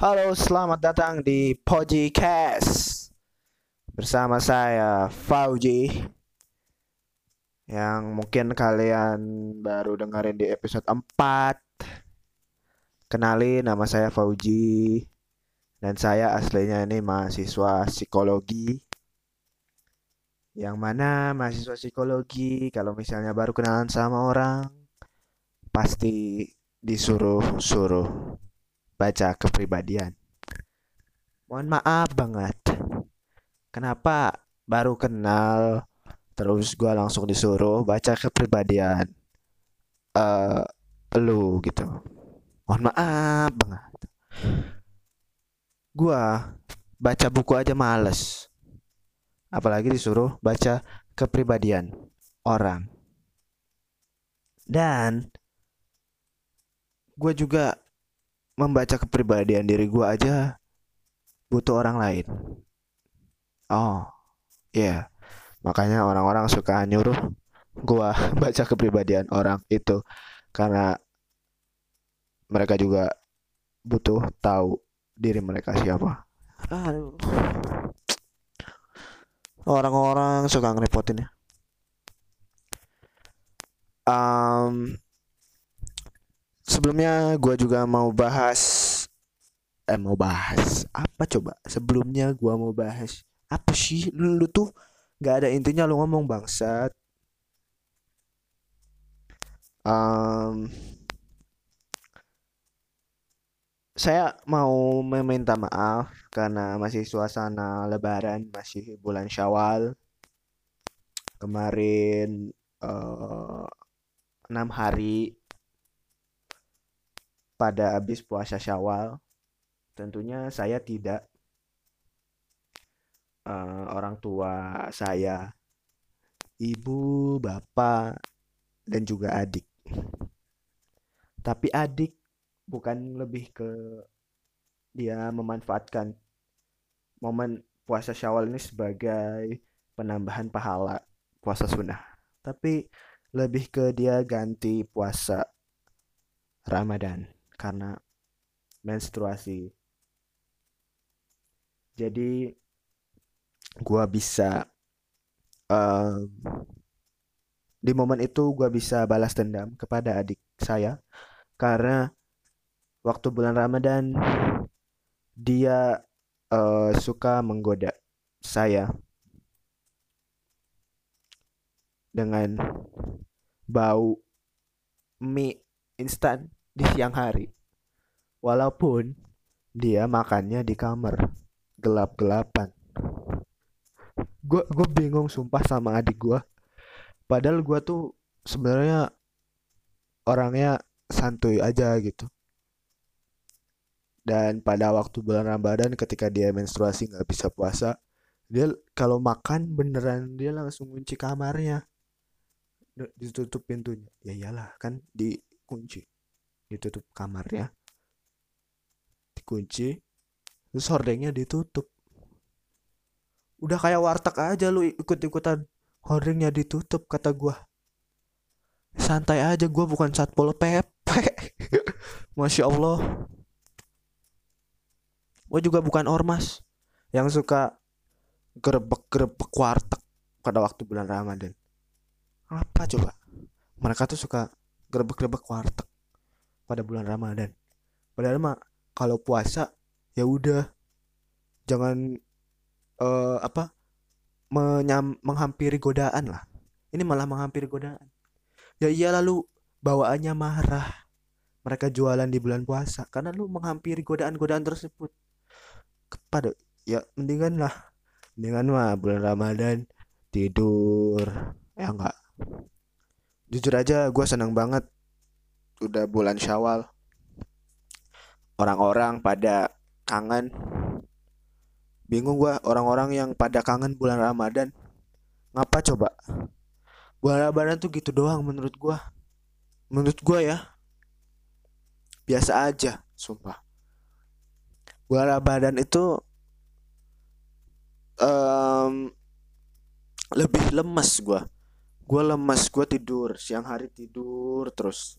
Halo, selamat datang di Podcast bersama saya Fauji yang mungkin kalian baru dengerin di episode 4. Kenali nama saya Fauji dan saya aslinya ini mahasiswa psikologi. Yang mana mahasiswa psikologi kalau misalnya baru kenalan sama orang pasti disuruh-suruh baca kepribadian. Mohon maaf banget. Kenapa baru kenal terus gua langsung disuruh baca kepribadian eh lu gitu. Mohon maaf banget. Gua baca buku aja males. Apalagi disuruh baca kepribadian orang. Dan gue juga membaca kepribadian diri gue aja butuh orang lain. Oh, iya. Yeah. Makanya orang-orang suka nyuruh gue baca kepribadian orang itu karena mereka juga butuh tahu diri mereka siapa. Orang-orang suka ngerepotin ya. Um, sebelumnya gue juga mau bahas eh mau bahas apa coba? Sebelumnya gue mau bahas apa sih? Lu, lu tuh nggak ada intinya lu ngomong bangsat. Um, saya mau meminta maaf karena masih suasana lebaran masih bulan syawal. Kemarin uh, enam hari pada habis puasa Syawal. Tentunya saya tidak uh, orang tua saya, ibu, bapak, dan juga adik. Tapi adik bukan lebih ke dia memanfaatkan momen puasa Syawal ini sebagai penambahan pahala puasa sunnah. Tapi lebih ke dia ganti puasa Ramadan karena menstruasi. Jadi gua bisa um, di momen itu gua bisa balas dendam kepada adik saya karena waktu bulan Ramadan dia uh, suka menggoda saya dengan bau mie instan di siang hari. Walaupun dia makannya di kamar gelap-gelapan. Gue gue bingung sumpah sama adik gue. Padahal gue tuh sebenarnya orangnya santuy aja gitu. Dan pada waktu bulan Ramadan ketika dia menstruasi nggak bisa puasa, dia kalau makan beneran dia langsung kunci kamarnya, ditutup pintunya. Ya iyalah kan dikunci ditutup kamarnya dikunci terus hordengnya ditutup. Udah kayak warteg aja lu ikut-ikutan hordengnya ditutup kata gua. Santai aja gua bukan satpol pp masya allah. Gua juga bukan ormas yang suka gerebek-gerebek warteg pada waktu bulan Ramadan. Apa coba? Mereka tuh suka gerebek-gerebek warteg pada bulan Ramadan. Padahal mah kalau puasa ya udah jangan uh, apa menyam, menghampiri godaan lah. Ini malah menghampiri godaan. Ya iya lalu bawaannya marah. Mereka jualan di bulan puasa karena lu menghampiri godaan-godaan tersebut. Kepada ya mendingan lah. Mendingan mah bulan Ramadan tidur. Ya enggak. Jujur aja gue senang banget udah bulan Syawal. Orang-orang pada kangen. Bingung gua orang-orang yang pada kangen bulan Ramadan. Ngapa coba? Bulan Ramadan tuh gitu doang menurut gua. Menurut gua ya. Biasa aja, sumpah. Bulan Ramadan itu um, lebih lemas gua. Gua lemas, gua tidur siang hari tidur terus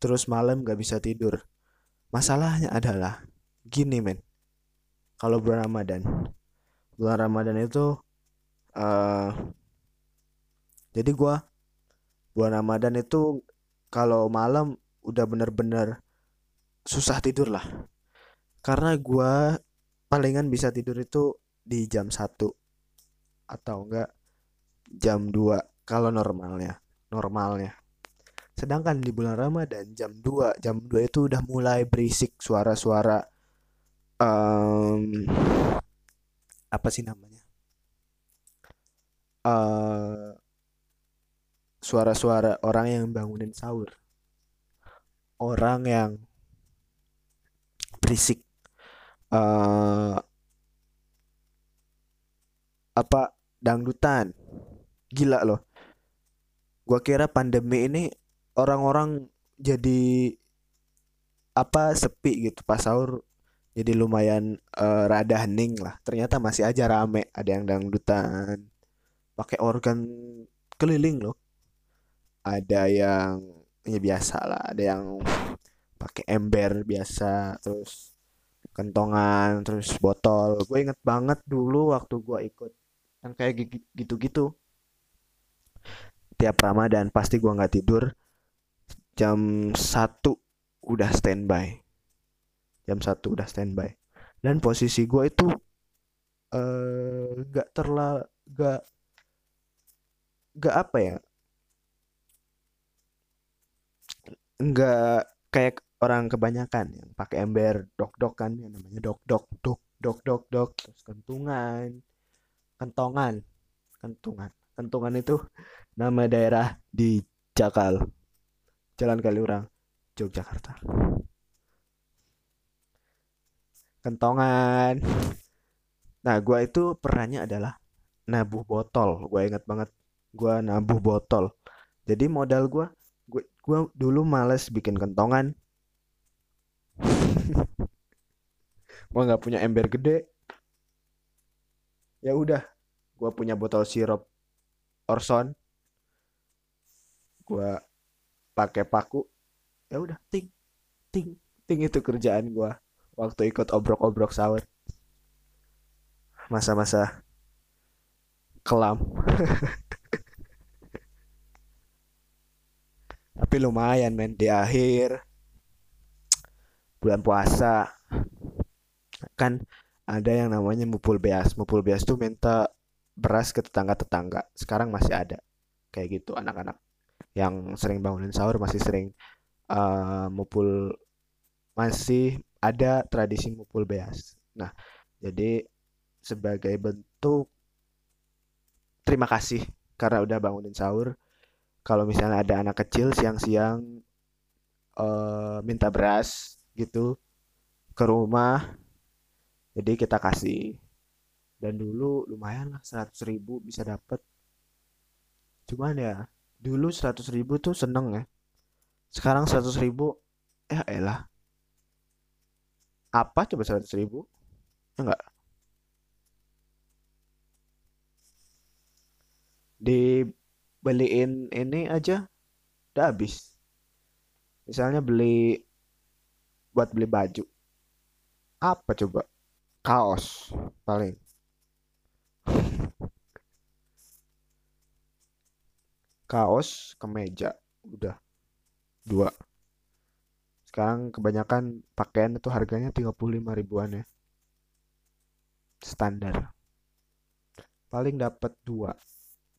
terus malam gak bisa tidur. Masalahnya adalah gini men. Kalau bulan Ramadan. Bulan Ramadan itu uh, jadi gua bulan Ramadan itu kalau malam udah bener-bener susah tidur lah karena gua palingan bisa tidur itu di jam satu atau enggak jam 2 kalau normalnya normalnya sedangkan di bulan Ramadan jam 2 jam 2 itu udah mulai berisik suara-suara um, apa sih namanya? Uh, suara-suara orang yang bangunin sahur. Orang yang berisik. Uh, apa dangdutan. Gila loh. Gua kira pandemi ini orang-orang jadi apa sepi gitu pas sahur jadi lumayan uh, rada hening lah. Ternyata masih aja rame ada yang dangdutan pakai organ keliling loh. Ada yang ya biasa lah ada yang pakai ember biasa terus kentongan terus botol. Gue inget banget dulu waktu gue ikut yang kayak gitu-gitu. Tiap Ramadan pasti gue nggak tidur jam satu udah standby. Jam satu udah standby. Dan posisi gue itu nggak uh, terlalu gak gak apa ya? Nggak kayak orang kebanyakan yang pakai ember dok dok kan yang namanya dok dok dok dok dok dok terus kentungan kentongan kentungan. Kentungan itu nama daerah di Jakal Jalan Kaliurang Yogyakarta. Kentongan. Nah gue itu perannya adalah nabuh botol. Gue inget banget gue nabuh botol. Jadi modal gue gue gue dulu males bikin kentongan. Gue nggak punya ember gede. Ya udah gue punya botol sirup Orson. Gue pakai paku ya udah ting ting ting itu kerjaan gue waktu ikut obrok-obrok sahur masa-masa kelam. Tapi lumayan men di akhir bulan puasa. Kan ada yang namanya mupul beas. Mupul beas tuh minta beras ke tetangga-tetangga. Sekarang masih ada. Kayak gitu anak-anak yang sering bangunin sahur masih sering uh, mupul masih ada tradisi mupul beas. Nah jadi sebagai bentuk terima kasih karena udah bangunin sahur. Kalau misalnya ada anak kecil siang-siang uh, minta beras gitu ke rumah jadi kita kasih. Dan dulu lumayan lah seratus ribu bisa dapet. Cuman ya dulu seratus ribu tuh seneng ya. Sekarang seratus ribu ya elah. Apa coba seratus ribu? Enggak. Dibeliin ini aja udah habis. Misalnya beli buat beli baju. Apa coba? Kaos paling kaos kemeja udah. Dua. Sekarang kebanyakan pakaian itu harganya 35 ribuan ya. Standar. Paling dapat dua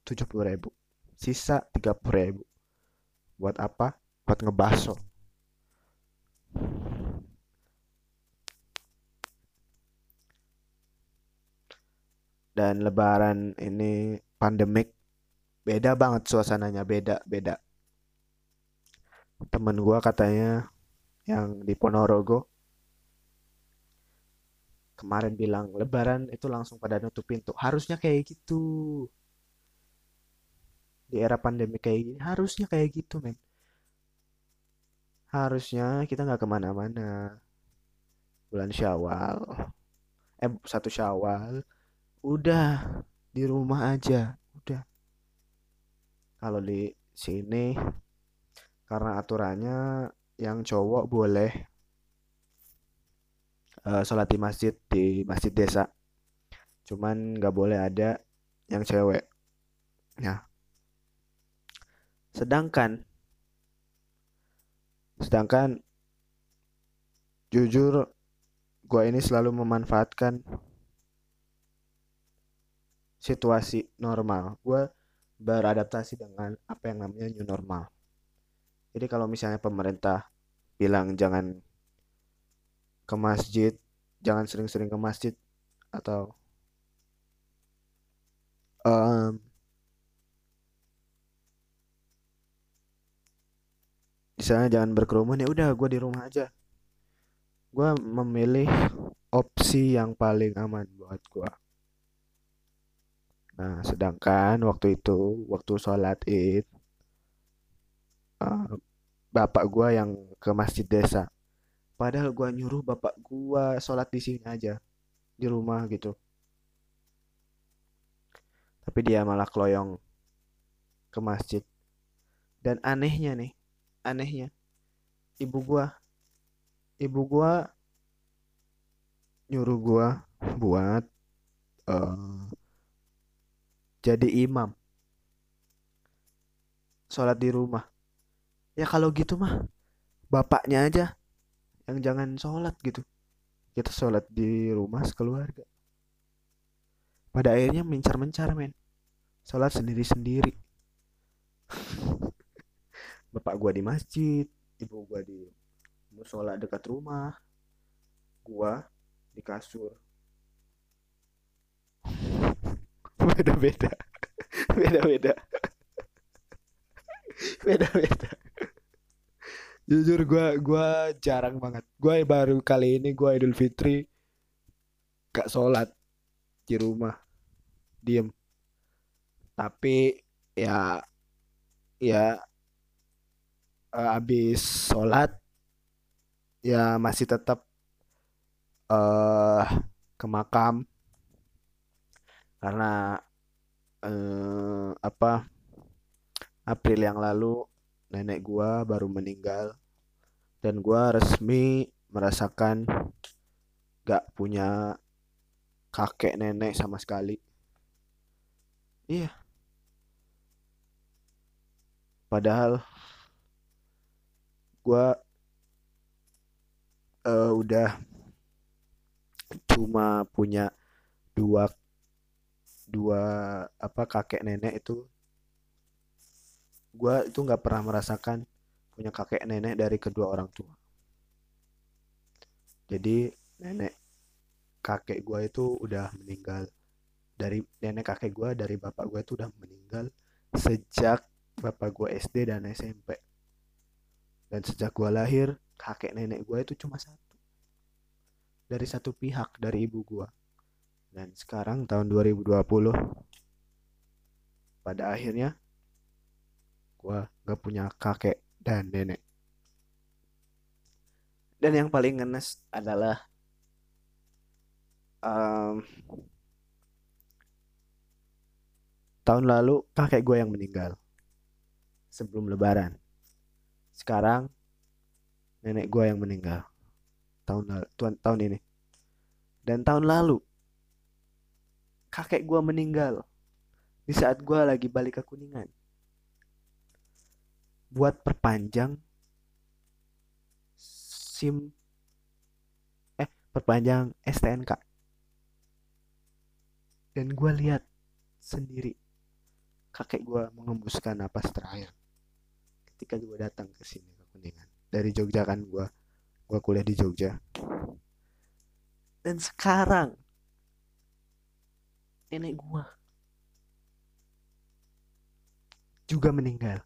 tujuh puluh ribu. Sisa tiga puluh ribu. Buat apa? Buat ngebaso. Dan lebaran ini pandemik beda banget suasananya beda beda. Temen gua katanya yang di Ponorogo kemarin bilang lebaran itu langsung pada nutup pintu. Harusnya kayak gitu. Di era pandemi kayak gini harusnya kayak gitu men. Harusnya kita nggak ke mana-mana. Bulan syawal eh satu syawal udah di rumah aja kalau di sini karena aturannya yang cowok boleh uh, sholat di masjid di masjid desa. Cuman nggak boleh ada yang cewek. Nah sedangkan sedangkan jujur gue ini selalu memanfaatkan situasi normal. Gue beradaptasi dengan apa yang namanya new normal. Jadi kalau misalnya pemerintah bilang jangan ke masjid jangan sering-sering ke masjid atau um, di sana jangan berkerumun ya udah gue di rumah aja. Gue memilih opsi yang paling aman buat gue nah sedangkan waktu itu waktu sholat id uh, bapak gue yang ke masjid desa. Padahal gue nyuruh bapak gue sholat di sini aja di rumah gitu. Tapi dia malah keloyong ke masjid. Dan anehnya nih anehnya ibu gua ibu gua nyuruh gua buat uh, jadi imam. Sholat di rumah. Ya kalau gitu mah bapaknya aja yang jangan sholat gitu. Kita sholat di rumah sekeluarga. Pada akhirnya mencar-mencar men. Sholat sendiri-sendiri. Bapak gua di masjid ibu gua di musola dekat rumah gua di kasur beda-beda. Beda-beda. Beda-beda. Jujur gua gua jarang banget. Gua baru kali ini gua Idul Fitri gak sholat di rumah. Diem. Tapi ya ya uh, abis sholat ya masih tetap uh, ke makam karena uh, apa April yang lalu nenek gua baru meninggal dan gua resmi merasakan gak punya kakek nenek sama sekali. Iya. Padahal gue uh, udah cuma punya dua dua apa kakek nenek itu gue itu nggak pernah merasakan punya kakek nenek dari kedua orang tua jadi nenek kakek gue itu udah meninggal dari nenek kakek gue dari bapak gue itu udah meninggal sejak bapak gue SD dan SMP dan sejak gue lahir, kakek nenek gue itu cuma satu. Dari satu pihak, dari ibu gue. Dan sekarang tahun 2020, pada akhirnya, gue gak punya kakek dan nenek. Dan yang paling ngenes adalah um, tahun lalu kakek gue yang meninggal sebelum lebaran sekarang nenek gue yang meninggal tahun lalu tuan, tahun ini dan tahun lalu kakek gue meninggal di saat gue lagi balik ke kuningan. Buat perpanjang sim eh perpanjang STNK dan gue lihat sendiri kakek gue mengembuskan napas terakhir ketika gue datang ke sini ke Kuningan. Dari Jogja kan gue gue kuliah di Jogja. Dan sekarang nenek gue juga meninggal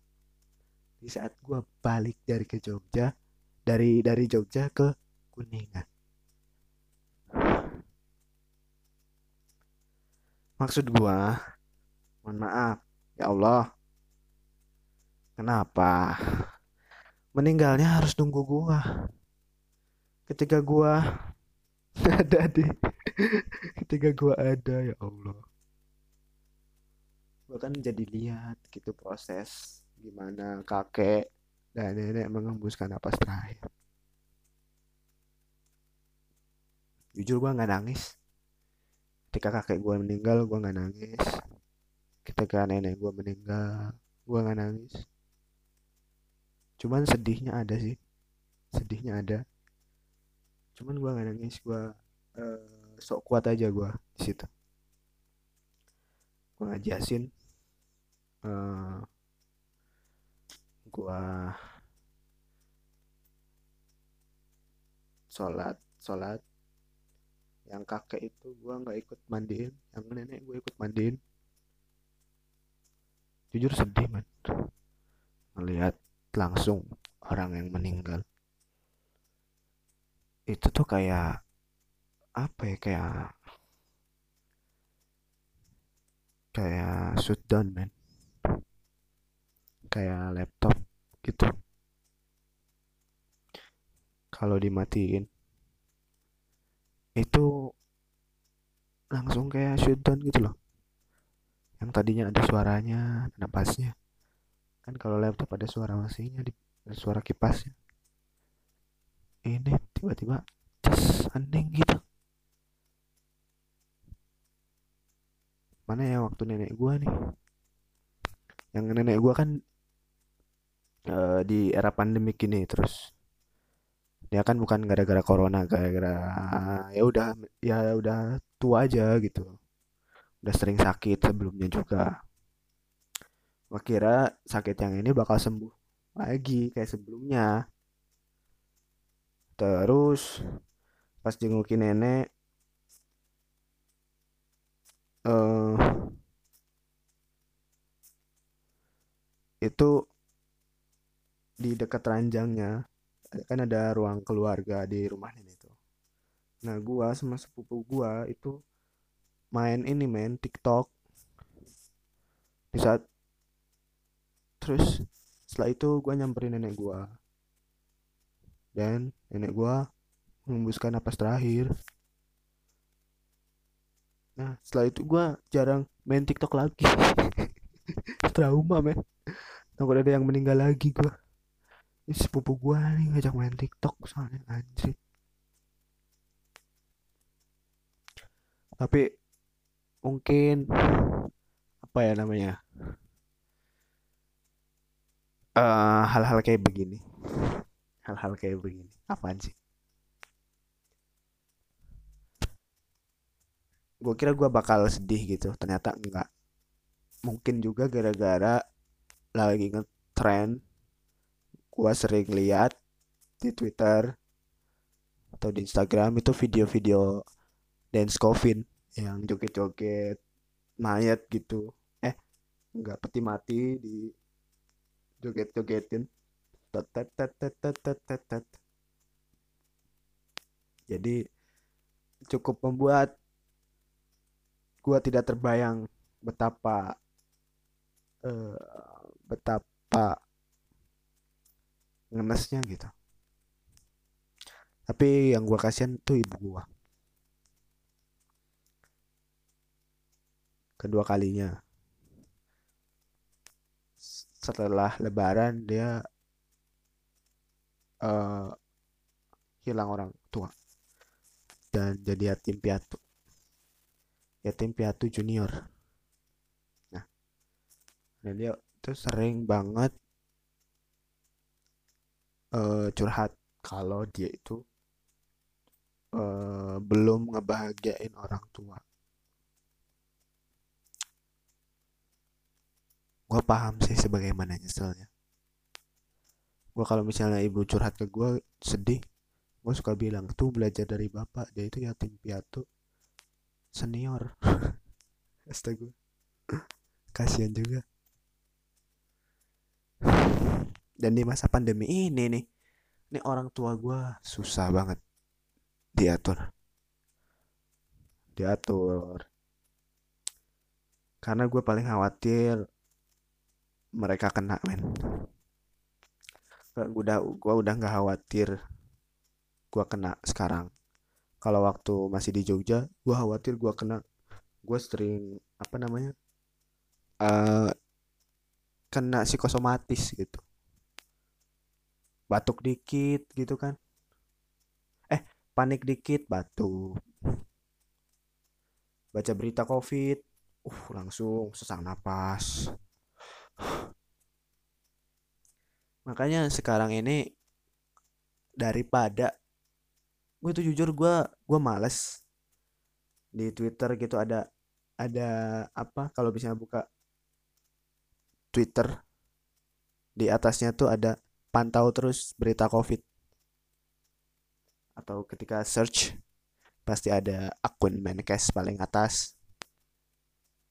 di saat gue balik dari ke Jogja dari dari Jogja ke Kuningan maksud gue mohon maaf ya Allah Kenapa? Meninggalnya harus nunggu gua. Ketika gua ada di ketika gua ada ya Allah. Gua kan jadi lihat gitu proses gimana kakek dan nenek mengembuskan napas terakhir. jujur gue nggak nangis. Ketika kakek gue meninggal gue nggak nangis. Ketika nenek gue meninggal gue nggak nangis. Cuman sedihnya ada sih. Sedihnya ada. Cuman gue nggak nangis gue uh, sok kuat aja gue di situ. Gue ngajasin uh, gue sholat sholat. Yang kakek itu gue nggak ikut mandiin yang nenek gue ikut mandiin. Jujur sedih man. Melihat langsung orang yang meninggal. Itu tuh kayak apa ya kayak kayak shutdown man. Kayak laptop gitu. Kalau dimatiin. Itu langsung kayak shutdown gitu loh. Yang tadinya ada suaranya ada napasnya kan kalau laptop ada suara mesinnya ada suara kipasnya. Ini tiba-tiba tes aneh gitu mana ya waktu nenek gua nih? Yang nenek gua kan uh, di era pandemi ini terus dia kan bukan gara-gara corona gara-gara ya udah ya udah tua aja gitu. Udah sering sakit sebelumnya juga. Gua kira sakit yang ini bakal sembuh lagi kayak sebelumnya. Terus pas jengukin nenek uh, itu di dekat ranjangnya. Kan ada ruang keluarga di rumah nenek itu. Nah gua sama sepupu gua itu main ini main TikTok. Di saat terus setelah itu gua nyamperin nenek gua. Dan nenek gua mengembuskan napas terakhir nah setelah itu gua jarang main TikTok lagi. Trauma men. Takut ada yang meninggal lagi gua. Ini sepupu gua nih ngajak main TikTok soalnya anjir tapi mungkin apa ya namanya hal-hal uh, kayak begini. Hal-hal kayak begini. Apaan sih gue kira gue bakal sedih gitu. Ternyata enggak. Mungkin juga gara-gara lagi ngetrend gue sering lihat di Twitter atau di Instagram itu video-video dance coffin yang joget-joget mayat gitu. Eh enggak peti mati di joget-jogetin. Jadi cukup membuat gua tidak terbayang betapa uh, betapa ngenesnya gitu. Tapi yang gua kasihan tuh ibu gua. Kedua kalinya. Setelah lebaran dia uh, hilang orang tua. Dan jadi yatim piatu yatim piatu junior. Nah dia itu sering banget uh, curhat kalau dia itu uh, belum ngebahagiain orang tua. Gue paham sih sebagaimana nyeselnya. Gue kalau misalnya ibu curhat ke gue sedih gue suka bilang tuh belajar dari bapak dia itu yatim piatu senior. Astaga. Kasihan juga. Dan di masa pandemi ini nih ini orang tua gue susah banget diatur. Diatur. Karena gue paling khawatir mereka kena men. Udah gua udah nggak khawatir gua kena sekarang kalau waktu masih di Jogja gua khawatir gua kena gua sering apa namanya uh, kena psikosomatis gitu. Batuk dikit gitu kan. Eh panik dikit batuk. Baca berita covid uh langsung sesak napas. Makanya sekarang ini daripada gue tuh jujur gue gue males di Twitter gitu. Ada ada apa kalau bisa buka Twitter di atasnya tuh ada pantau terus berita COVID. Atau ketika search pasti ada akun Menkes paling atas.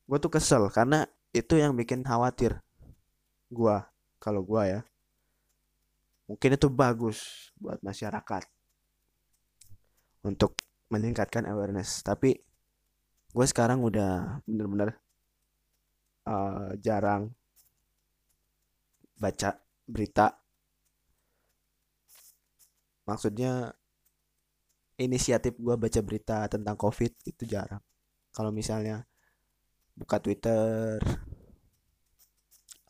Gue tuh kesel karena itu yang bikin khawatir gue kalau gue ya. Mungkin itu bagus buat masyarakat untuk meningkatkan awareness. Tapi gue sekarang udah bener-bener uh, jarang baca berita. Maksudnya inisiatif gue baca berita tentang covid itu jarang. Kalau misalnya buka twitter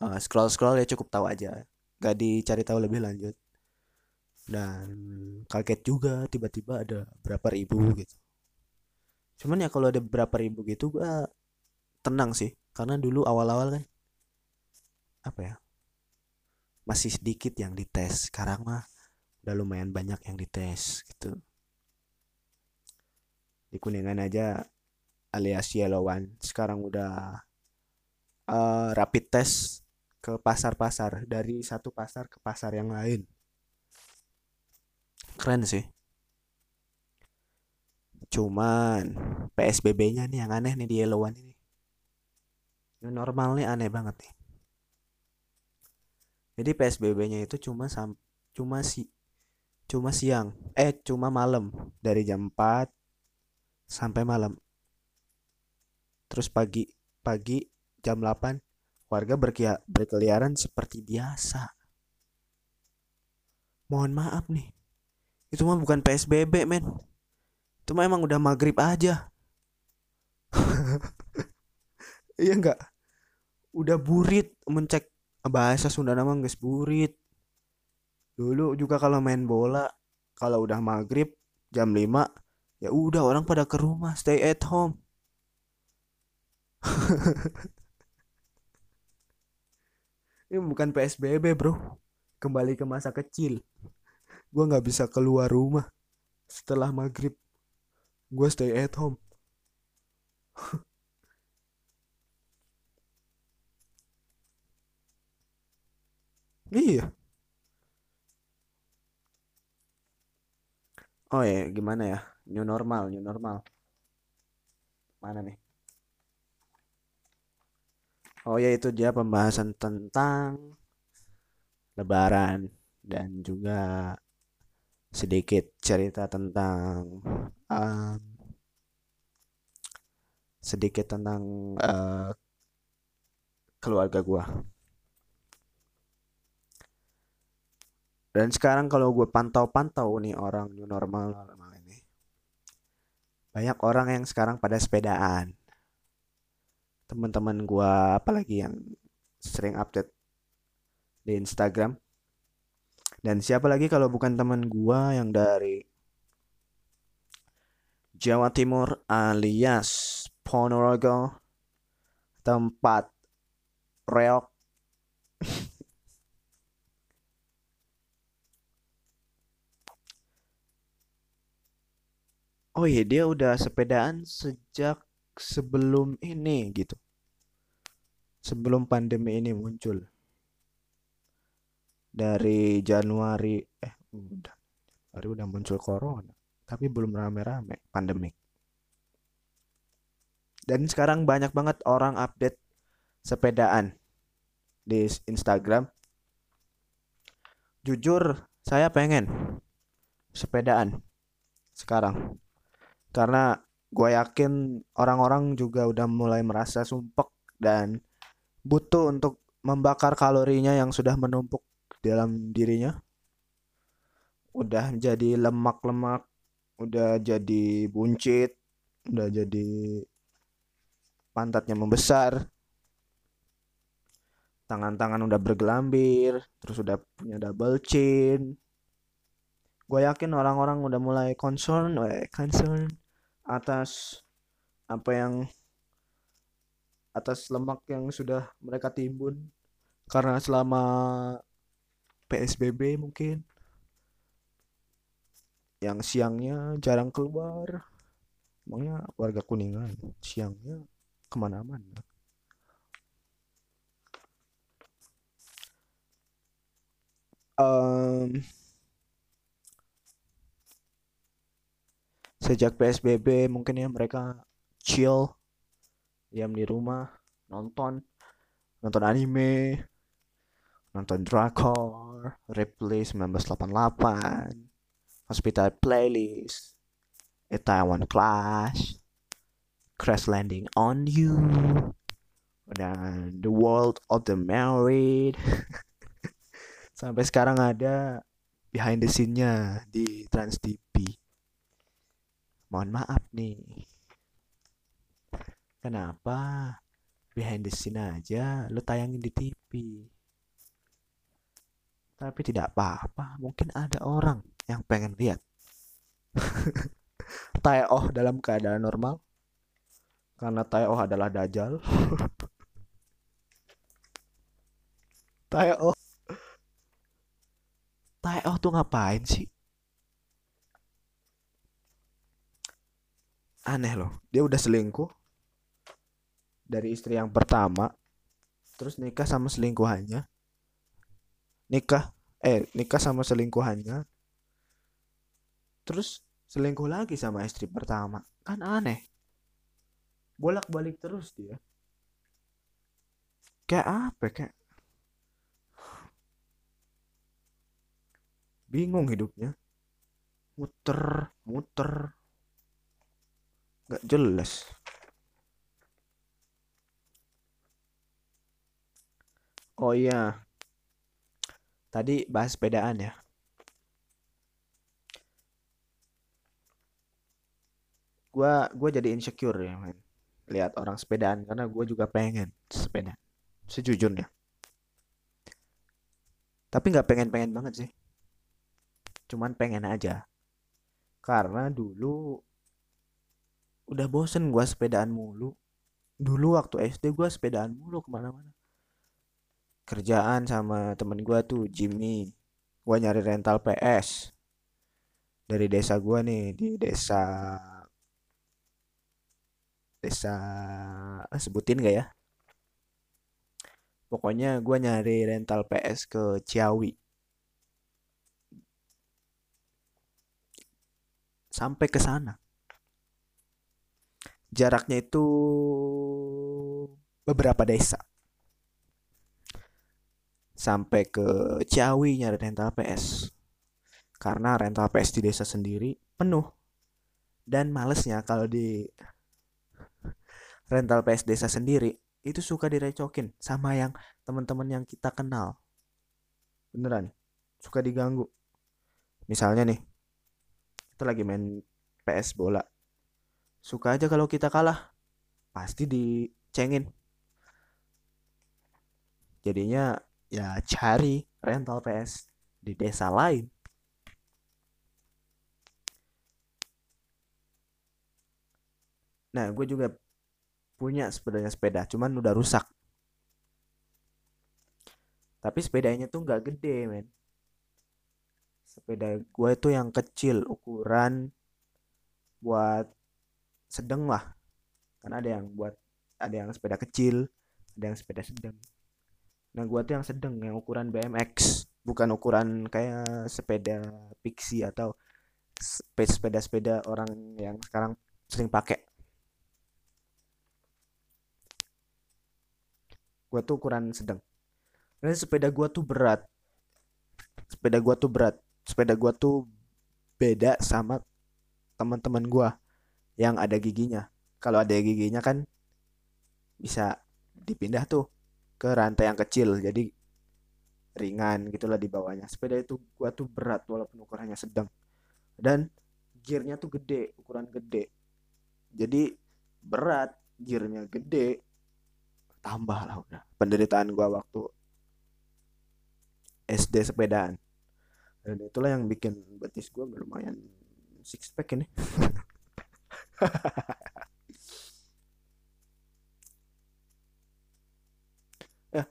uh, scroll scroll ya cukup tahu aja. Gak dicari tahu lebih lanjut. Dan kaget juga tiba-tiba ada berapa ribu gitu. Cuman ya kalau ada berapa ribu gitu gue tenang sih. Karena dulu awal-awal kan apa ya masih sedikit yang dites. Sekarang mah udah lumayan banyak yang dites gitu. Di kuningan aja alias yellow one sekarang udah uh, rapid test ke pasar-pasar. Dari satu pasar ke pasar yang lain keren sih. Cuman PSBB-nya nih yang aneh nih di yellow one ini. New normal nih aneh banget nih. Jadi PSBB-nya itu cuma sam cuma si cuma siang eh cuma malam. Dari jam 4 sampai malam. Terus pagi pagi jam 8 warga berkeliaran seperti biasa. Mohon maaf nih itu mah bukan PSBB men. Itu mah emang udah maghrib aja. Iya enggak udah burit mencek. Bahasa Sunda nama guys burit. Dulu juga kalau main bola kalau udah maghrib jam 5 ya udah orang pada ke rumah stay at home. Ini bukan PSBB bro. Kembali ke masa kecil gue nggak bisa keluar rumah setelah maghrib gue stay at home Iya. Oh ya, gimana ya? New normal, new normal. Mana nih? Oh ya itu dia pembahasan tentang Lebaran dan juga sedikit cerita tentang um, sedikit tentang uh, keluarga gua. Dan sekarang kalau gue pantau-pantau nih orang new normal normal ini, banyak orang yang sekarang pada sepedaan. Teman-teman gue apalagi yang sering update di Instagram. Dan siapa lagi kalau bukan teman gue yang dari Jawa Timur alias Ponorogo tempat reok. Oh iya dia udah sepedaan sejak sebelum ini gitu. Sebelum pandemi ini muncul dari Januari eh udah. Januari udah muncul corona tapi belum rame-rame pandemik. Dan sekarang banyak banget orang update sepedaan di Instagram. Jujur saya pengen sepedaan sekarang. Karena gue yakin orang-orang juga udah mulai merasa sumpek dan butuh untuk membakar kalorinya yang sudah menumpuk dalam dirinya. Udah jadi lemak-lemak udah jadi buncit udah jadi pantatnya membesar. Tangan-tangan udah bergelambir terus udah punya double chin. Gue yakin orang-orang udah mulai concern eh, concern atas apa yang atas lemak yang sudah mereka timbun. Karena selama PSBB mungkin. Yang siangnya jarang keluar. Emangnya warga kuningan siangnya ke mana-mana? Um, sejak PSBB mungkin ya mereka chill diam di rumah nonton nonton anime nonton drakor replay 1988 hospital playlist a Taiwan clash crash landing on you dan the world of the married. Sampai sekarang ada behind the scene-nya di Trans TV mohon maaf nih. Kenapa behind the scene aja lu tayangin di TV tapi tidak apa-apa mungkin ada orang yang pengen lihat. Taeoh dalam keadaan normal. Karena Taeoh adalah dajal Taeoh Taeoh tuh ngapain sih? Aneh loh dia udah selingkuh dari istri yang pertama terus nikah sama selingkuhannya nikah eh nikah sama selingkuhannya. Terus selingkuh lagi sama istri pertama. Kan aneh. Bolak-balik terus dia. Kayak apa kayak? Bingung hidupnya. Muter muter. Nggak jelas. Oh iya tadi bahas sepedaan ya? Gua gua jadi insecure ya men. Lihat orang sepedaan karena gue juga pengen sepeda. Sejujurnya tapi nggak pengen-pengen banget sih. Cuman pengen aja. Karena dulu udah bosen gue sepedaan mulu. Dulu waktu SD gue sepedaan mulu ke mana-mana kerjaan sama temen gue tuh Jimmy. Gue nyari rental PS dari desa gue nih di desa desa ah, sebutin gak ya? Pokoknya gue nyari rental PS ke Ciawi. Sampai ke sana. Jaraknya itu beberapa desa sampai ke Ciawi nyari rental PS. Karena rental PS di desa sendiri penuh. Dan malesnya kalau di rental PS desa sendiri itu suka direcokin sama yang teman-teman yang kita kenal. Beneran suka diganggu. Misalnya nih kita lagi main PS bola. Suka aja kalau kita kalah pasti dicengin. Jadinya ya cari rental PS di desa lain. Nah gue juga punya sebenarnya sepeda cuman udah rusak. Tapi sepedanya tuh nggak gede men. Sepeda gue itu yang kecil ukuran buat sedang lah. Karena ada yang buat ada yang sepeda kecil ada yang sepeda sedang nah gua tuh yang sedang yang ukuran BMX bukan ukuran kayak sepeda Pixie atau sepeda-sepeda orang yang sekarang sering pakai. Gua tuh ukuran sedang dan sepeda gua tuh berat. Sepeda gua tuh berat. Sepeda gua tuh beda sama teman-teman gua yang ada giginya. Kalau ada giginya kan bisa dipindah tuh ke rantai yang kecil jadi ringan gitulah di bawahnya. Sepeda itu gua tuh berat walaupun ukurannya sedang. Dan gearnya tuh gede, ukuran gede. Jadi berat, gearnya gede. Tambah lah udah. Penderitaan gua waktu SD sepedaan. dan itulah yang bikin betis gue lumayan six pack ini ya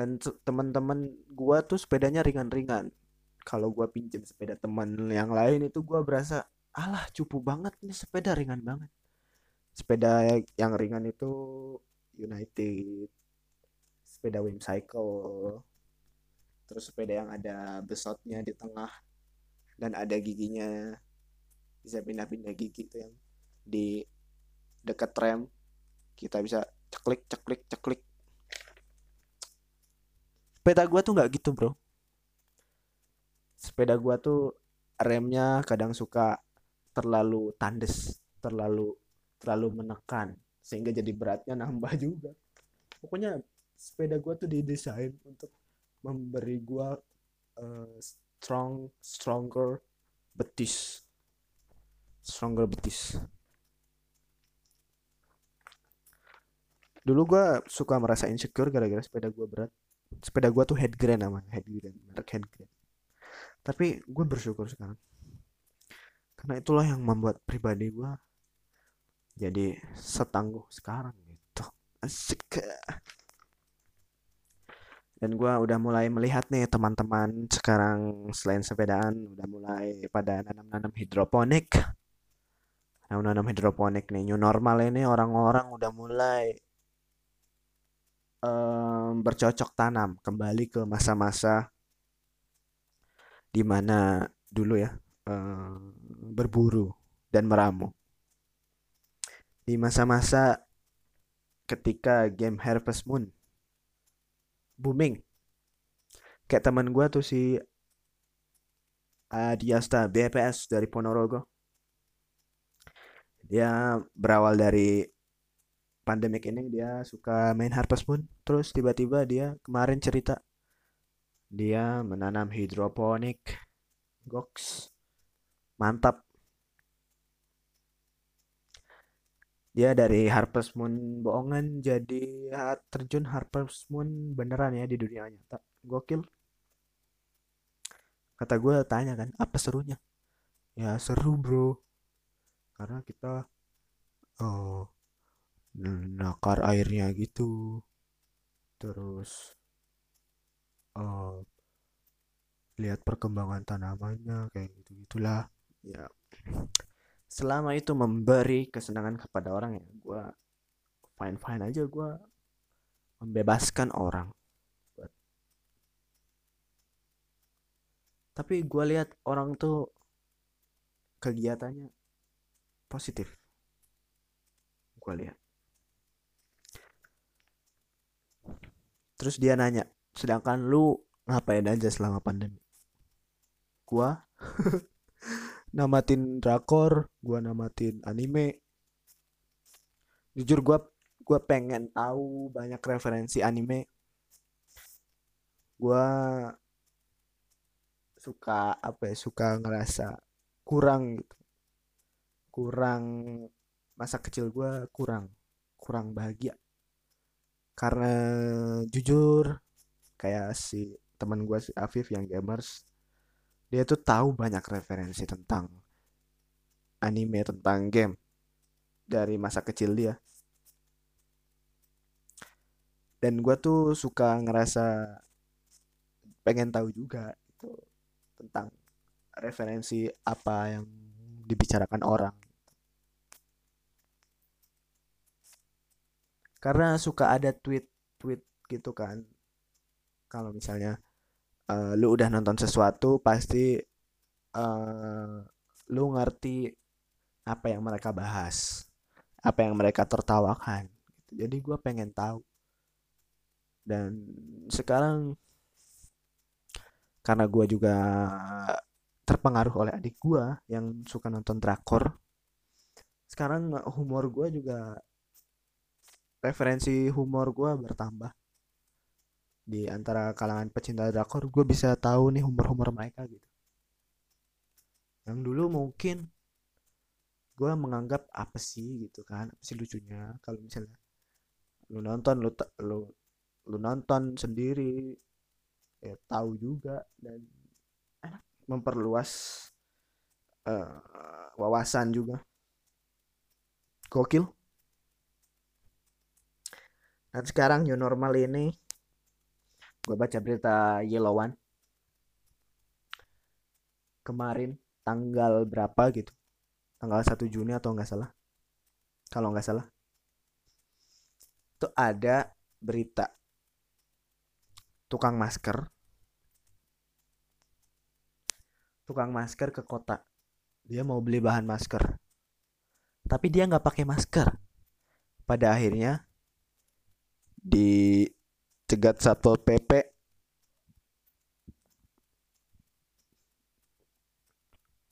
dan teman-teman gue tuh sepedanya ringan-ringan. Kalau gue pinjam sepeda teman yang lain itu gue berasa alah cupu banget nih sepeda ringan banget. Sepeda yang ringan itu United sepeda Wim Cycle terus sepeda yang ada besotnya di tengah dan ada giginya. Bisa pindah-pindah gigi itu yang di dekat rem. Kita bisa ceklik ceklik ceklik sepeda gua tuh nggak gitu bro. Sepeda gua tuh remnya kadang suka terlalu tandes terlalu terlalu menekan sehingga jadi beratnya nambah juga. Pokoknya sepeda gua tuh didesain untuk memberi gua uh, strong stronger betis. Stronger betis. Dulu gue suka merasa insecure gara-gara sepeda gue berat sepeda gue tuh head grand namanya head grand merek head grand. Tapi gue bersyukur sekarang. Karena itulah yang membuat pribadi gue jadi setangguh sekarang gitu. Asik dan gue udah mulai melihat nih teman-teman sekarang selain sepedaan udah mulai pada nanam-nanam hidroponik. Nanam-nanam hidroponik nih new normal ini orang-orang udah mulai um, bercocok tanam kembali ke masa-masa di mana dulu ya um, berburu dan meramu. Di masa-masa ketika game Harvest Moon booming kayak teman gue tuh si Adiasta BPS dari Ponorogo. Dia berawal dari pandemik ini dia suka main Harvest Moon. Terus tiba-tiba dia kemarin cerita dia menanam hidroponik goks mantap. Dia dari Harvest Moon bohongan jadi terjun Harvest Moon beneran ya di dunia nyata. Gokil. Kata gue tanya kan apa serunya? Ya seru bro. Karena kita oh nakar airnya gitu. Terus oh, lihat perkembangan tanamannya kayak gitu gitulah. Ya selama itu memberi kesenangan kepada orang ya gue fine fine aja gue membebaskan orang. Tapi gue lihat orang tuh kegiatannya positif. Gue lihat terus dia nanya sedangkan lu ngapain aja selama pandemi? Gua namatin drakor gua namatin anime. Jujur gua gua pengen tahu banyak referensi anime. Gua suka apa ya suka ngerasa kurang gitu. Kurang masa kecil gua kurang kurang bahagia karena jujur kayak si teman gua si Afif yang gamers dia tuh tahu banyak referensi tentang anime tentang game dari masa kecil dia. Dan gue tuh suka ngerasa pengen tahu juga itu tentang referensi apa yang dibicarakan orang karena suka ada tweet-tweet gitu kan. Kalau misalnya uh, lu udah nonton sesuatu pasti uh, lu ngerti apa yang mereka bahas apa yang mereka tertawakan. Jadi gue pengen tahu. Dan sekarang karena gue juga terpengaruh oleh adik gue yang suka nonton drakor sekarang humor gue juga referensi humor gue bertambah. Di antara kalangan pecinta drakor gue bisa tahu nih humor-humor mereka gitu. Yang dulu mungkin gue menganggap apa sih gitu kan apa sih lucunya. Kalau misalnya lu nonton lu lu lu nonton sendiri ya tahu juga dan memperluas uh, wawasan juga. Gokil dan sekarang new normal ini gue baca berita Yellow One. Kemarin tanggal berapa gitu? Tanggal 1 Juni atau nggak salah? Kalau nggak salah. Itu ada berita tukang masker. Tukang masker ke kota. Dia mau beli bahan masker. Tapi dia nggak pakai masker. Pada akhirnya dicegat satpol pp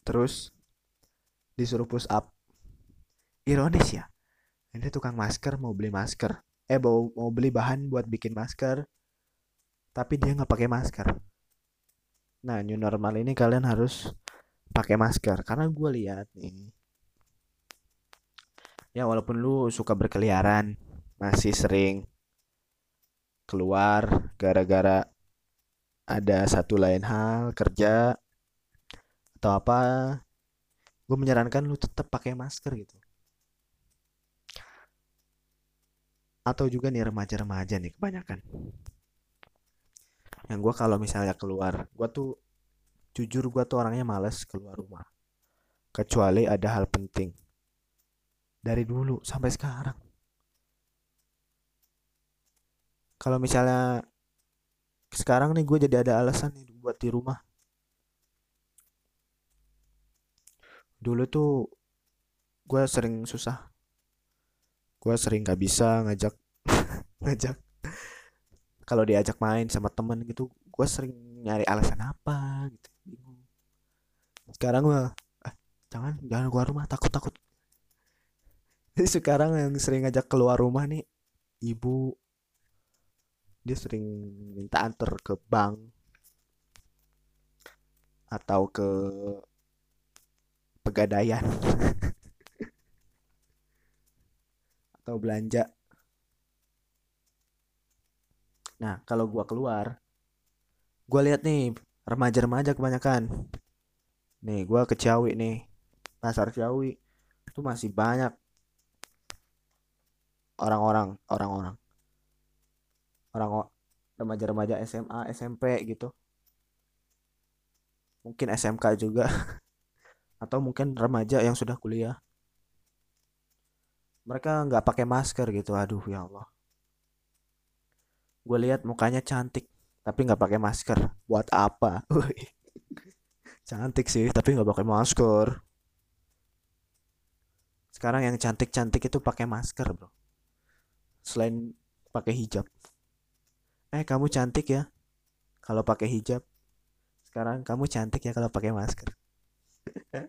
terus disuruh push up. Ironis ya. Ini tukang masker mau beli masker. Eh mau mau beli bahan buat bikin masker. Tapi dia nggak pakai masker. Nah new normal ini kalian harus pakai masker. Karena gue lihat nih. Ya walaupun lu suka berkeliaran masih sering keluar gara-gara ada satu lain hal kerja atau apa gue menyarankan lu tetap pakai masker gitu. Atau juga nih remaja-remaja nih kebanyakan. Yang gue kalau misalnya keluar gue tuh jujur gue tuh orangnya males keluar rumah. Kecuali ada hal penting. Dari dulu sampai sekarang kalau misalnya sekarang nih gue jadi ada alasan nih buat di rumah. Dulu tuh gue sering susah. Gue sering gak bisa ngajak ngajak. Kalau diajak main sama temen gitu gue sering nyari alasan apa gitu bingung. Sekarang gue eh, jangan jangan keluar rumah takut takut. Jadi sekarang yang sering ngajak keluar rumah nih ibu dia sering minta antar ke bank atau ke pegadaian. Atau belanja. Nah kalau gua keluar gua lihat nih remaja-remaja kebanyakan. Nih gua ke Ciawi nih pasar Ciawi itu masih banyak orang-orang orang-orang orang remaja-remaja SMA SMP gitu. Mungkin SMK juga. Atau mungkin remaja yang sudah kuliah. Mereka nggak pakai masker gitu aduh ya Allah. Gue lihat mukanya cantik tapi nggak pakai masker. Buat apa? Cantik sih tapi nggak pakai masker. Sekarang yang cantik-cantik itu pakai masker bro. Selain pakai hijab eh kamu cantik ya. Kalau pakai hijab. Sekarang kamu cantik ya kalau pakai masker.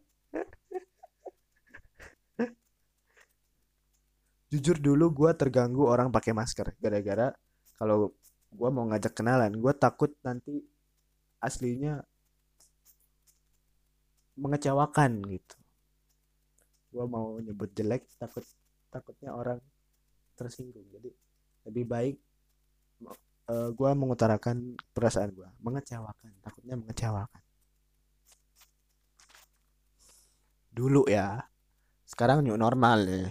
Jujur dulu gue terganggu orang pakai masker gara-gara kalau gue mau ngajak kenalan gue takut nanti aslinya mengecewakan gitu. Gue mau nyebut jelek takut takutnya orang tersinggung. Jadi lebih baik uh, eh, gue mengutarakan perasaan gue mengecewakan. Takutnya mengecewakan. Dulu ya. Sekarang new normal ya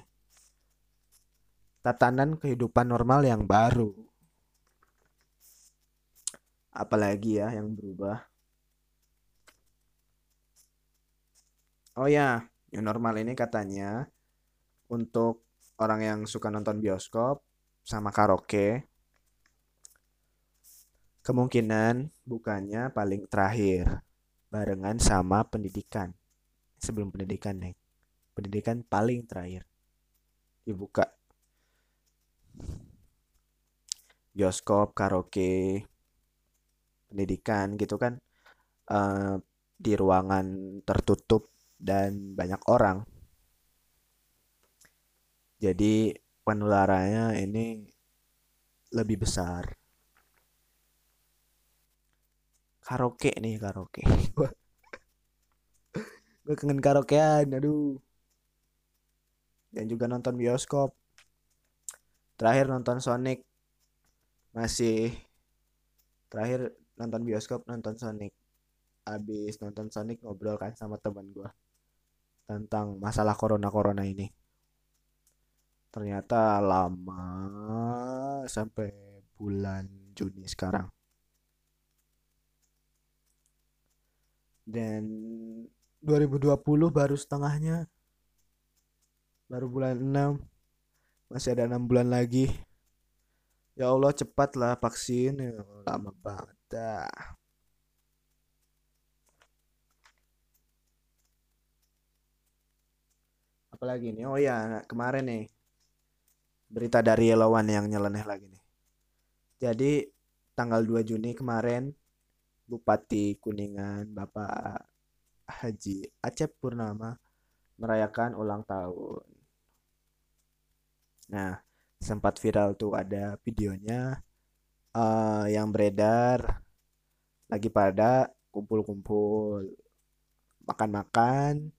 tatanan kehidupan normal yang baru. Apalagi ya yang berubah. Oh ya new normal ini katanya untuk orang yang suka nonton bioskop sama karaoke kemungkinan bukannya paling terakhir barengan sama pendidikan. Sebelum pendidikan nih pendidikan paling terakhir. Dibuka. Bioskop karaoke pendidikan gitu kan uh, di ruangan tertutup dan banyak orang. Jadi penularannya ini lebih besar karaoke nih karaoke. Gue kangen karaokean aduh. Dan juga nonton bioskop. Terakhir nonton Sonic. Masih terakhir nonton bioskop nonton Sonic. Abis nonton Sonic ngobrol kan sama teman gue tentang masalah corona corona ini. Ternyata lama sampai bulan Juni sekarang dan 2020 baru setengahnya. Baru bulan 6 masih ada enam bulan lagi. Ya Allah cepatlah vaksin. Ya, lama banget dah. Apalagi nih? Oh ya kemarin nih. Berita dari Yellowan yang nyeleneh lagi nih. Jadi tanggal 2 Juni kemarin Bupati Kuningan Bapak Haji Acep Purnama merayakan ulang tahun. Nah, sempat viral tuh ada videonya uh, yang beredar lagi pada kumpul-kumpul makan-makan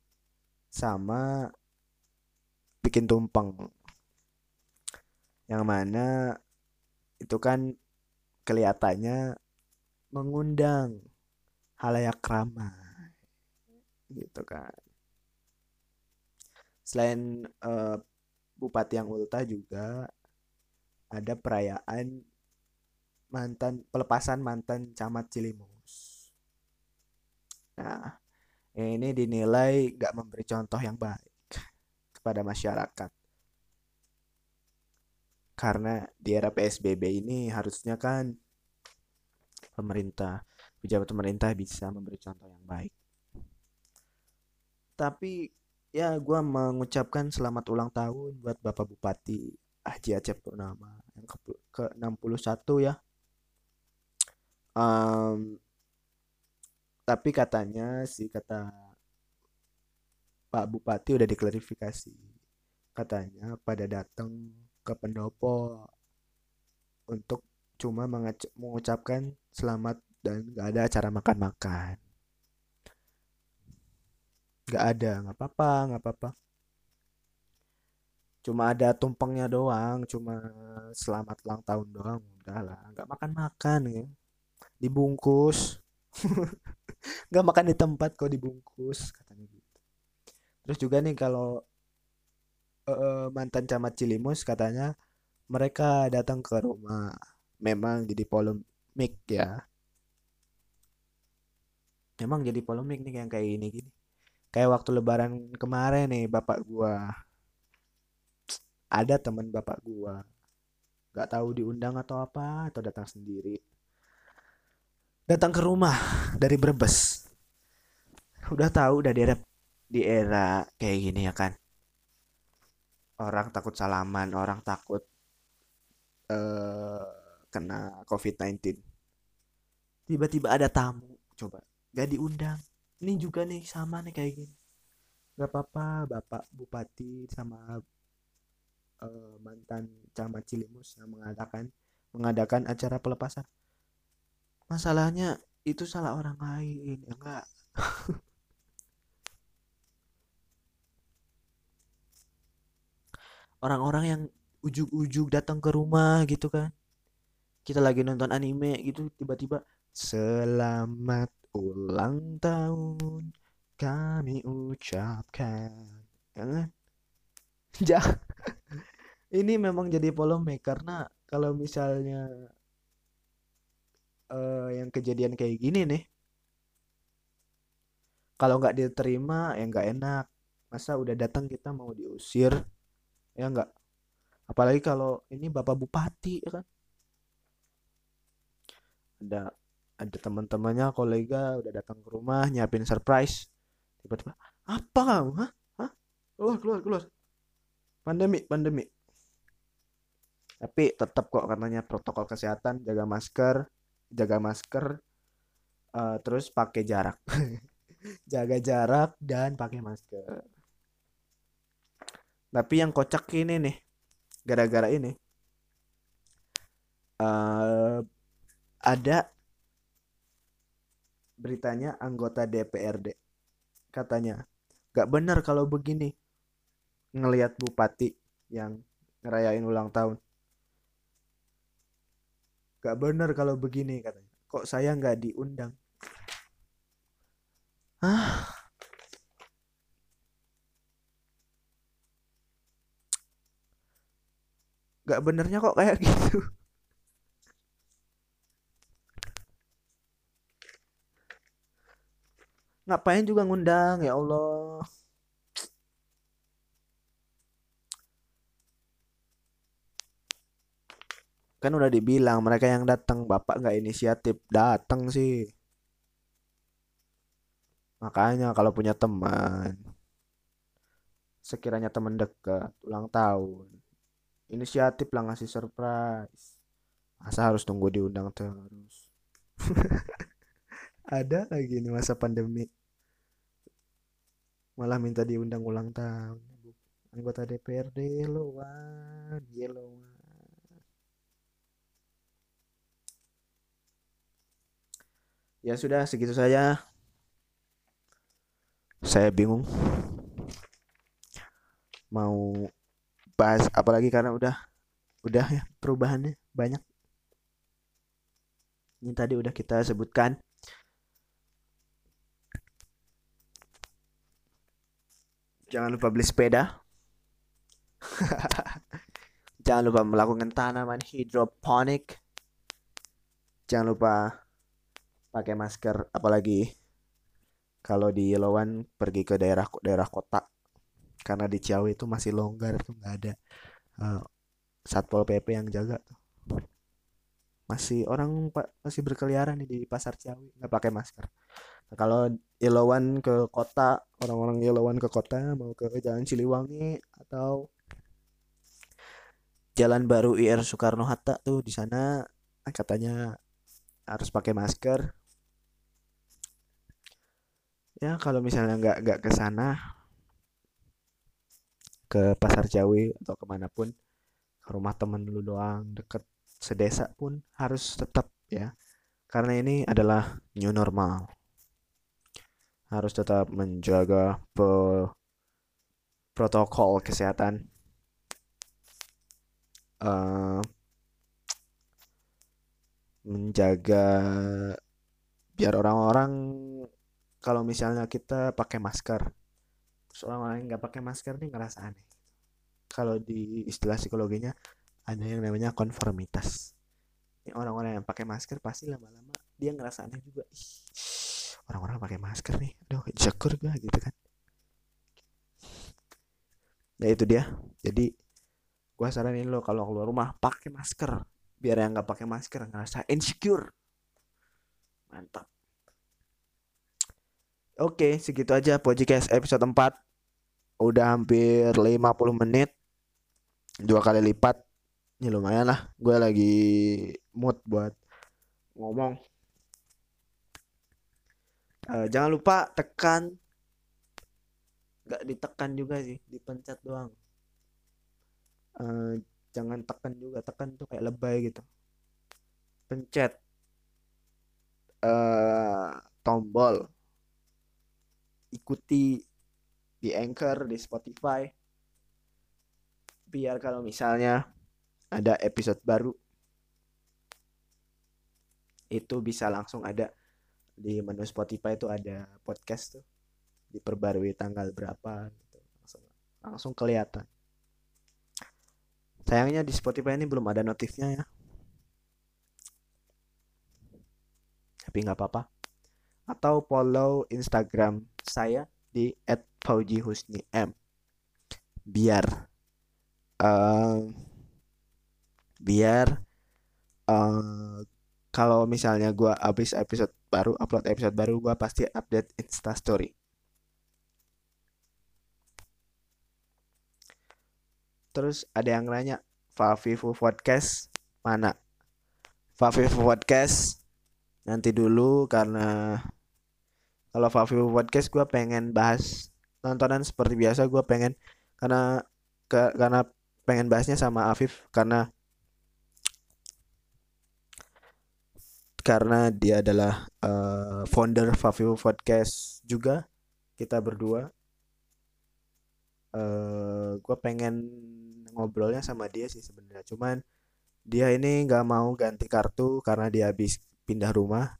sama bikin tumpeng. Yang mana itu kan kelihatannya mengundang halayak ramai gitu kan selain uh, Bupati yang ulta juga ada perayaan mantan pelepasan mantan camat Cilimus. Nah, ini dinilai gak memberi contoh yang baik kepada masyarakat. Karena di era PSBB ini harusnya kan pemerintah, pejabat pemerintah bisa memberi contoh yang baik. Tapi ya gue mengucapkan selamat ulang tahun buat Bapak Bupati Haji Acep Purnama yang ke, ke 61 ya. Um, tapi katanya sih kata Pak Bupati udah diklarifikasi. Katanya pada datang ke pendopo untuk cuma mengucapkan selamat dan gak ada acara makan-makan. Nggak ada nggak apa-apa nggak apa-apa. Cuma ada tumpengnya doang cuma selamat ulang tahun doang udah lah nggak makan makan ya. Dibungkus. Nggak makan di tempat kok dibungkus katanya gitu. Terus juga nih kalau uh, mantan camat Cilimus katanya mereka datang ke rumah memang jadi polemik ya. Memang jadi polemik nih yang kayak ini gini. Kayak waktu lebaran kemarin nih bapak gua. Ada teman bapak gua. Nggak tahu diundang atau apa atau datang sendiri. Datang ke rumah dari Brebes. Udah tahu udah di era di era kayak gini ya kan? Orang takut salaman orang takut uh, kena COVID-19 tiba-tiba ada tamu coba. Gak diundang. Ini juga nih sama nih kayak gini. Nggak apa-apa bapak bupati sama uh, mantan camat Cilimus yang mengadakan mengadakan acara pelepasan. Masalahnya itu salah orang lain ya enggak orang-orang yang ujuk-ujuk datang ke rumah gitu kan kita lagi nonton anime gitu tiba-tiba selamat ulang tahun kami ucapkan. Ya kan? Ja ini memang jadi polemik karena kalau misalnya uh, yang kejadian kayak gini nih kalau nggak diterima ya nggak enak. Masa udah datang kita mau diusir ya nggak? Apalagi kalau ini bapak bupati ya kan ada ada teman-temannya kolega udah datang ke rumah nyiapin surprise. Tiba-tiba apa kamu? Hah? Hah? Keluar keluar keluar. Pandemi pandemi. Tapi tetap kok katanya protokol kesehatan jaga masker jaga masker uh, terus pakai jarak. Jaga jarak dan pakai masker. Tapi yang kocak ini nih gara-gara ini uh, ada beritanya anggota DPRD. Katanya, gak benar kalau begini. Ngelihat bupati yang ngerayain ulang tahun. Gak benar kalau begini katanya. Kok saya nggak diundang? ah Gak benernya kok kayak gitu Ngapain juga ngundang? Ya Allah. Kan udah dibilang mereka yang datang Bapak nggak inisiatif datang sih. Makanya kalau punya teman Sekiranya teman dekat ulang tahun Inisiatif lah ngasih surprise. Masa harus tunggu diundang terus? Ada lagi nih masa pandemi Malah minta diundang ulang tahun. Anggota DPRD lo wan. Yellow wan. Ya sudah segitu saja. Saya bingung Mau bahas apalagi karena udah udah ya perubahannya banyak. Ini tadi udah kita sebutkan jangan lupa beli sepeda. Jangan lupa melakukan tanaman hidroponik jangan lupa pakai masker apalagi kalau di Yellowan pergi ke daerah daerah kota. Karena di Ciawi itu masih longgar tuh nggak ada uh, satpol pp yang jaga tuh. Masih orang masih berkeliaran di pasar Ciawi nggak pakai masker kalau Yellowan ke kota orang-orang Yellowan ke kota mau ke Jalan Ciliwangi atau Jalan Baru IR Soekarno Hatta tuh di sana katanya harus pakai masker. Ya kalau misalnya nggak nggak ke sana ke pasar Jawi atau ke mana pun ke rumah teman dulu doang deket sedesa pun harus tetap ya. Karena ini adalah new normal harus tetap menjaga protokol kesehatan. Uh, menjaga biar orang-orang kalau misalnya kita pakai masker terus orang lain nggak pakai masker nih ngerasa aneh. Kalau di istilah psikologinya ada yang namanya konformitas. Ini orang-orang yang pakai masker pasti lama-lama dia ngerasa aneh juga orang-orang pakai masker nih. Aduh insecure gue gitu kan. Nah itu dia. Jadi gua saranin lo kalau keluar rumah pakai masker. Biar yang nggak pakai masker ngerasa insecure. Mantap. Oke, segitu aja podcast episode 4. Udah hampir 50 menit. Dua kali lipat. Ini lumayan lah. Gue lagi mood buat ngomong uh, jangan lupa tekan. Nggak ditekan juga sih dipencet doang. Uh, jangan tekan juga tekan tuh kayak lebay gitu. Pencet. Uh, tombol. Ikuti di Anchor di Spotify. Biar kalau misalnya ada episode baru itu bisa langsung ada di menu Spotify itu ada podcast tuh. Diperbarui tanggal berapa gitu. Langsung langsung kelihatan. Sayangnya di Spotify ini belum ada notifnya ya. Tapi nggak apa-apa. Atau follow Instagram saya di @faujihusnim biar uh, biar uh, kalau misalnya gue habis episode baru upload episode baru gue pasti update insta story. Terus ada yang nanya Favivu podcast mana? Favivu podcast nanti dulu karena kalau Favivu podcast gue pengen bahas tontonan seperti biasa gue pengen karena ke, karena pengen bahasnya sama Afif karena karena dia adalah uh, founder Favio Podcast juga kita berdua. Uh, eh, gue pengen ngobrolnya sama dia sih sebenarnya. Cuman dia ini nggak mau ganti kartu karena dia habis pindah rumah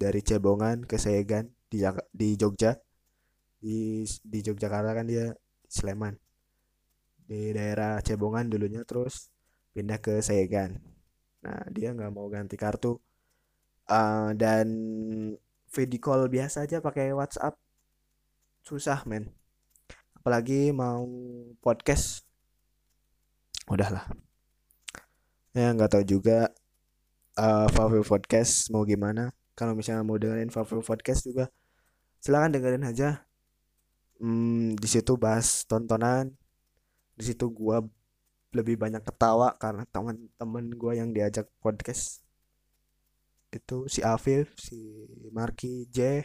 dari Cebongan ke Segan di di Jogja. Di di Yogyakarta kan dia di Sleman. Di daerah Cebongan dulunya terus pindah ke Sayegan nah dia nggak mau ganti kartu Eh, dan video call biasa aja pakai WhatsApp. Susah men. Apalagi mau podcast. Udahlah. Ya nggak tahu juga eh Valve podcast mau gimana. Kalau misalnya mau dengerin Valve podcast juga silakan dengerin aja. Hmm, di situ bahas tontonan. Di situ gua lebih banyak ketawa karena teman-teman gua yang diajak podcast itu si Afif si Marki J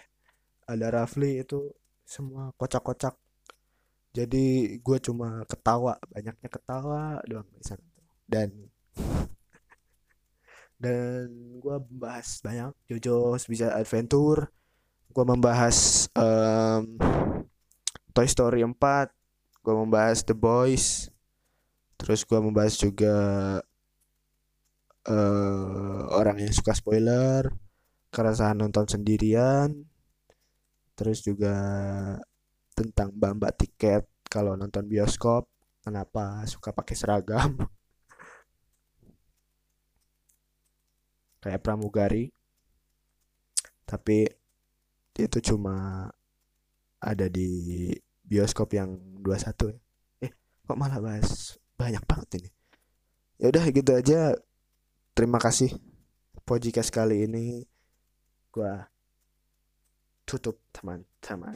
ada Rafli itu semua kocak-kocak. Jadi gue cuma ketawa banyaknya ketawa doang di sana dan dan gue membahas banyak JoJo's bisa Adventure. Gue membahas em, Toy Story 4 gue membahas The Boys. Terus gue membahas juga eh orang yang suka spoiler keresahan nonton sendirian terus juga tentang mbak-mbak tiket kalau nonton bioskop kenapa suka pakai seragam kayak pramugari tapi itu cuma ada di bioskop yang 21 ya. Eh, kok malah bahas banyak banget ini. Ya udah gitu aja. Terima kasih podcast kali ini gua tutup teman-teman.